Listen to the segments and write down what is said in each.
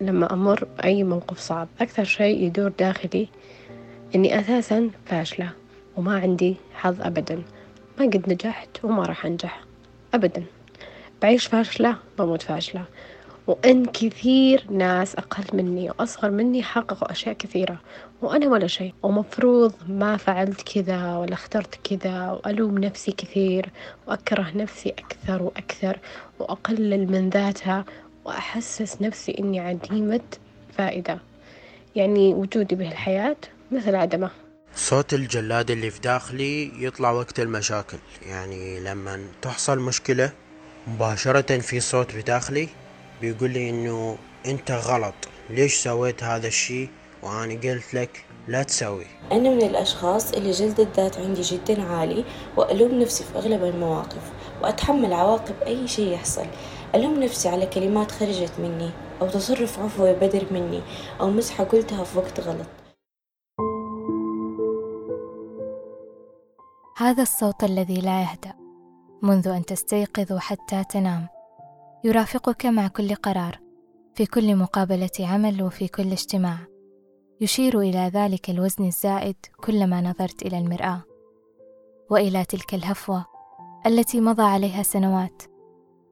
لما أمر بأي موقف صعب أكثر شيء يدور داخلي إني أساسا فاشلة وما عندي حظ أبدا. ما قد نجحت وما راح أنجح أبدا. بعيش فاشلة بموت فاشلة. وإن كثير ناس أقل مني وأصغر مني حققوا أشياء كثيرة وأنا ولا شيء. ومفروض ما فعلت كذا ولا اخترت كذا وألوم نفسي كثير وأكره نفسي أكثر وأكثر وأقلل من ذاتها وأحسس نفسي إني عديمة فائدة يعني وجودي بهالحياة مثل عدمه. صوت الجلاد اللي في داخلي يطلع وقت المشاكل يعني لما تحصل مشكلة مباشرة في صوت بداخلي بيقول لي إنه أنت غلط ليش سويت هذا الشي؟ وأنا قلت لك لا تسوي. أنا من الأشخاص اللي جلد الذات عندي جدا عالي وألوم نفسي في أغلب المواقف وأتحمل عواقب أي شيء يحصل. ألوم نفسي على كلمات خرجت مني أو تصرف عفوي بدر مني أو مسحة قلتها في وقت غلط. هذا الصوت الذي لا يهدأ منذ أن تستيقظ حتى تنام. يرافقك مع كل قرار في كل مقابلة عمل وفي كل اجتماع. يشير إلى ذلك الوزن الزائد كلما نظرت إلى المرآة. وإلى تلك الهفوة التي مضى عليها سنوات.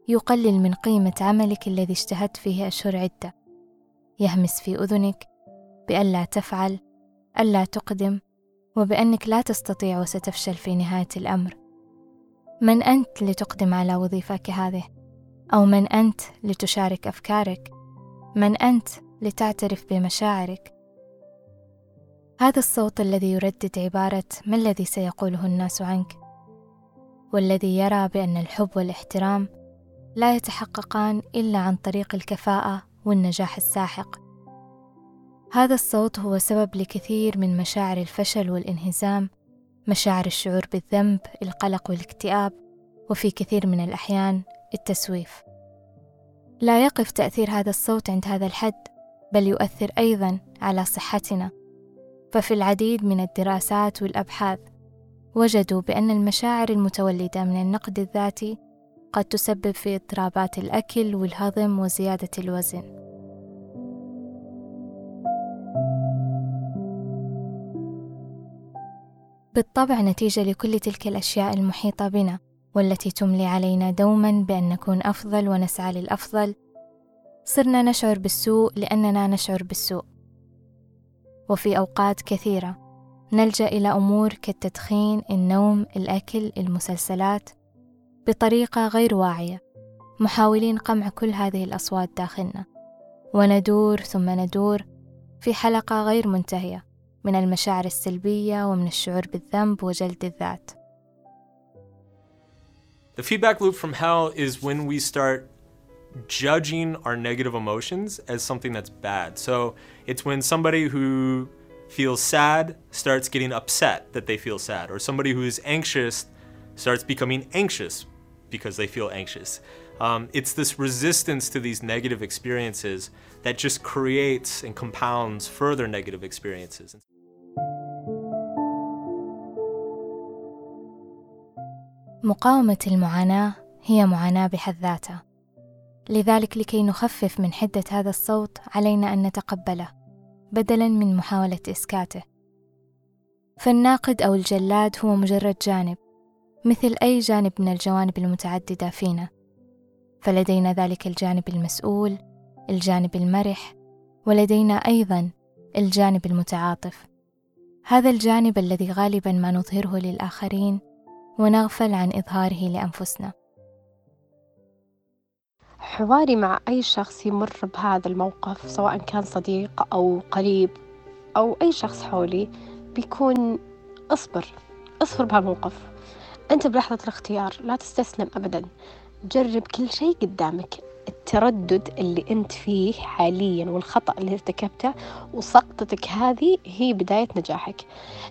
يقلل من قيمة عملك الذي اجتهدت فيه أشهر عدة يهمس في أذنك بألا تفعل ألا تقدم وبأنك لا تستطيع وستفشل في نهاية الأمر من أنت لتقدم على وظيفك هذه؟ أو من أنت لتشارك أفكارك؟ من أنت لتعترف بمشاعرك؟ هذا الصوت الذي يردد عبارة ما الذي سيقوله الناس عنك؟ والذي يرى بأن الحب والإحترام لا يتحققان إلا عن طريق الكفاءة والنجاح الساحق. هذا الصوت هو سبب لكثير من مشاعر الفشل والانهزام، مشاعر الشعور بالذنب، القلق والاكتئاب، وفي كثير من الأحيان التسويف. لا يقف تأثير هذا الصوت عند هذا الحد، بل يؤثر أيضا على صحتنا. ففي العديد من الدراسات والأبحاث وجدوا بأن المشاعر المتولدة من النقد الذاتي قد تسبب في اضطرابات الأكل والهضم وزيادة الوزن. بالطبع نتيجة لكل تلك الأشياء المحيطة بنا والتي تملي علينا دوما بأن نكون أفضل ونسعى للأفضل. صرنا نشعر بالسوء لأننا نشعر بالسوء. وفي أوقات كثيرة نلجأ إلى أمور كالتدخين، النوم، الأكل، المسلسلات. بطريقة غير واعية محاولين قمع كل هذه الأصوات داخلنا وندور ثم ندور في حلقة غير منتهية من المشاعر السلبية ومن الشعور بالذنب وجلد الذات The feedback loop from hell is when we start judging our negative emotions as something that's bad. So it's when somebody who feels sad starts getting upset that they feel sad, or somebody who is anxious starts becoming anxious because they feel anxious. Um, it's this resistance to these negative experiences that just creates and compounds further negative experiences. مقاومة المعاناة هي معاناة بحد ذاتها لذلك لكي نخفف من حدة هذا الصوت علينا أن نتقبله بدلا من محاولة إسكاته فالناقد أو الجلاد هو مجرد جانب مثل أي جانب من الجوانب المتعددة فينا. فلدينا ذلك الجانب المسؤول الجانب المرح ولدينا أيضا الجانب المتعاطف. هذا الجانب الذي غالبا ما نظهره للآخرين ونغفل عن إظهاره لأنفسنا. حواري مع أي شخص يمر بهذا الموقف سواء كان صديق أو قريب أو أي شخص حولي بيكون اصبر اصبر بهالموقف. أنت بلحظة الاختيار لا تستسلم أبدا. جرب كل شيء قدامك. التردد اللي أنت فيه حاليا والخطأ اللي ارتكبته وسقطتك هذه هي بداية نجاحك.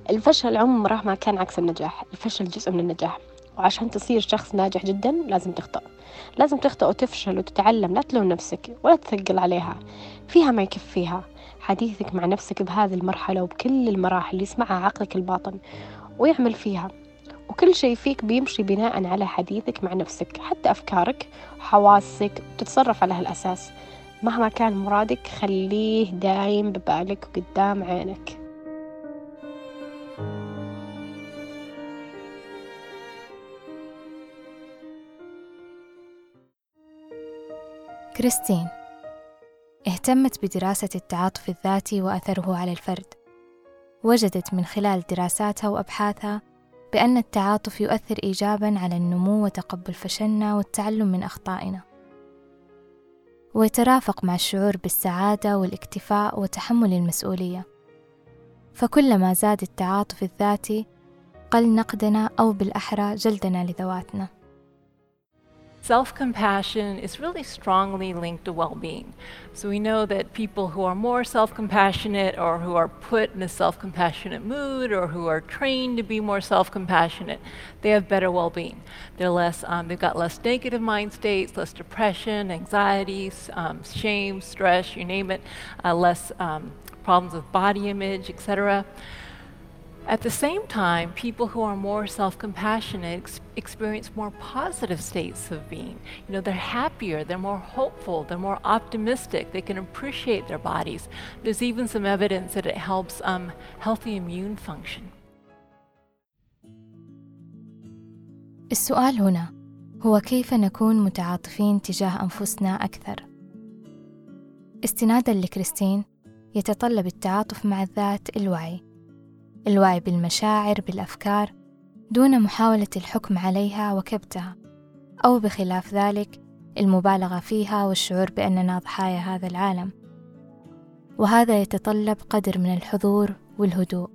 الفشل عمره ما كان عكس النجاح. الفشل جزء من النجاح. وعشان تصير شخص ناجح جدا لازم تخطأ. لازم تخطأ وتفشل وتتعلم. لا تلوم نفسك ولا تثقل عليها. فيها ما يكفيها. حديثك مع نفسك بهذه المرحلة وبكل المراحل يسمعها عقلك الباطن ويعمل فيها. وكل شيء فيك بيمشي بناء على حديثك مع نفسك حتى أفكارك وحواسك تتصرف على هالأساس. مهما كان مرادك خليه دايم ببالك وقدام عينك. كريستين اهتمت بدراسة التعاطف الذاتي وأثره على الفرد. وجدت من خلال دراساتها وأبحاثها بأن التعاطف يؤثر إيجابا على النمو وتقبل فشلنا والتعلم من أخطائنا. ويترافق مع الشعور بالسعادة والاكتفاء وتحمل المسؤولية. فكلما زاد التعاطف الذاتي قل نقدنا أو بالأحرى جلدنا لذواتنا. Self compassion is really strongly linked to well being. So we know that people who are more self compassionate or who are put in a self compassionate mood or who are trained to be more self compassionate, they have better well being. They're less, um, they've got less negative mind states, less depression, anxieties, um, shame, stress, you name it, uh, less um, problems with body image, etc. At the same time, people who are more self compassionate ex- experience more positive states of being. You know, they're happier, they're more hopeful, they're more optimistic, they can appreciate their bodies. There's even some evidence that it helps um, healthy immune function. السؤال هنا هو كيف نكون متعاطفين تجاه أنفسنا أكثر؟ استنادا لكريستين يتطلب التعاطف مع الذات الوعي الوعي بالمشاعر بالافكار دون محاوله الحكم عليها وكبتها أو بخلاف ذلك المبالغه فيها والشعور باننا ضحايا هذا العالم وهذا يتطلب قدر من الحضور والهدوء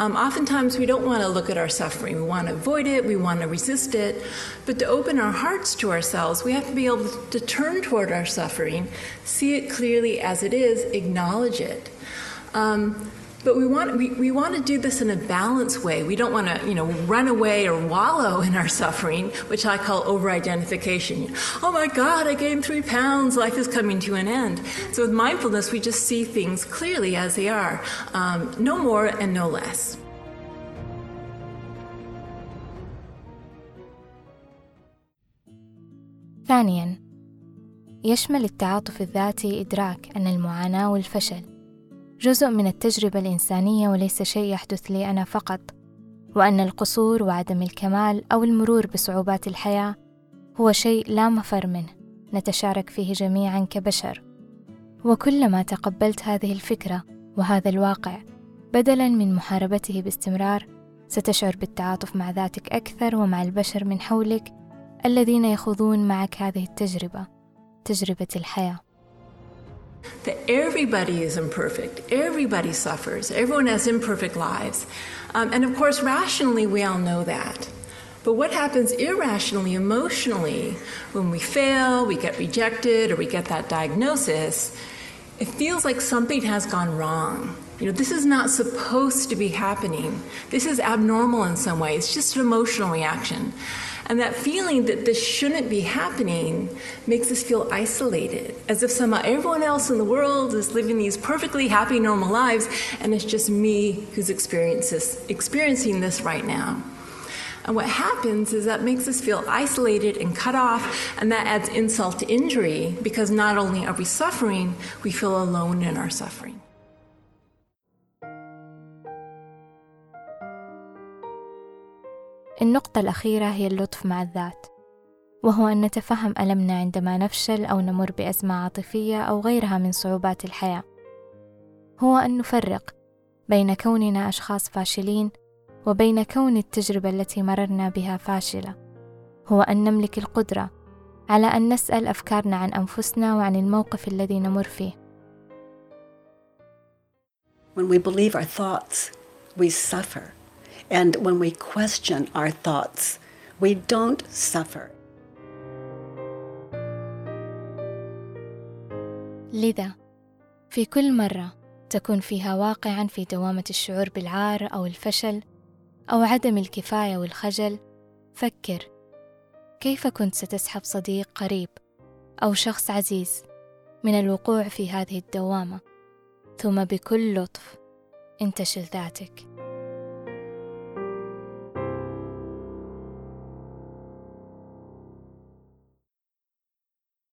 Um, oftentimes, we don't want to look at our suffering. We want to avoid it, we want to resist it. But to open our hearts to ourselves, we have to be able to turn toward our suffering, see it clearly as it is, acknowledge it. Um, but we want we, we want to do this in a balanced way. We don't want to, you know, run away or wallow in our suffering, which I call over-identification. Oh my God, I gained three pounds. Life is coming to an end. So with mindfulness, we just see things clearly as they are, um, no more and no less. ثانيا يشمل التعاطف الذاتي إدراك أن المعاناة والفشل جزء من التجربة الإنسانية وليس شيء يحدث لي أنا فقط وأن القصور وعدم الكمال أو المرور بصعوبات الحياة هو شيء لا مفر منه نتشارك فيه جميعا كبشر. وكلما تقبلت هذه الفكرة وهذا الواقع بدلا من محاربته باستمرار ستشعر بالتعاطف مع ذاتك أكثر ومع البشر من حولك الذين يخوضون معك هذه التجربة تجربة الحياة. That everybody is imperfect, everybody suffers, everyone has imperfect lives. Um, and of course, rationally, we all know that. But what happens irrationally, emotionally, when we fail, we get rejected, or we get that diagnosis, it feels like something has gone wrong. You know, this is not supposed to be happening. This is abnormal in some way. It's just an emotional reaction. And that feeling that this shouldn't be happening makes us feel isolated, as if somehow everyone else in the world is living these perfectly happy, normal lives, and it's just me who's experiencing this right now. And what happens is that makes us feel isolated and cut off, and that adds insult to injury because not only are we suffering, we feel alone in our suffering. النقطة الأخيرة هي اللطف مع الذات وهو أن نتفهم ألمنا عندما نفشل أو نمر بأزمة عاطفية أو غيرها من صعوبات الحياة. هو أن نفرق بين كوننا أشخاص فاشلين وبين كون التجربة التي مررنا بها فاشلة. هو أن نملك القدرة على أن نسأل أفكارنا عن أنفسنا وعن الموقف الذي نمر فيه. When we believe our thoughts, we suffer. And when we question our thoughts, we don't suffer. لذا في كل مرة تكون فيها واقعا في دوامة الشعور بالعار أو الفشل أو عدم الكفاية والخجل فكر كيف كنت ستسحب صديق قريب أو شخص عزيز من الوقوع في هذه الدوامة ثم بكل لطف انتشل ذاتك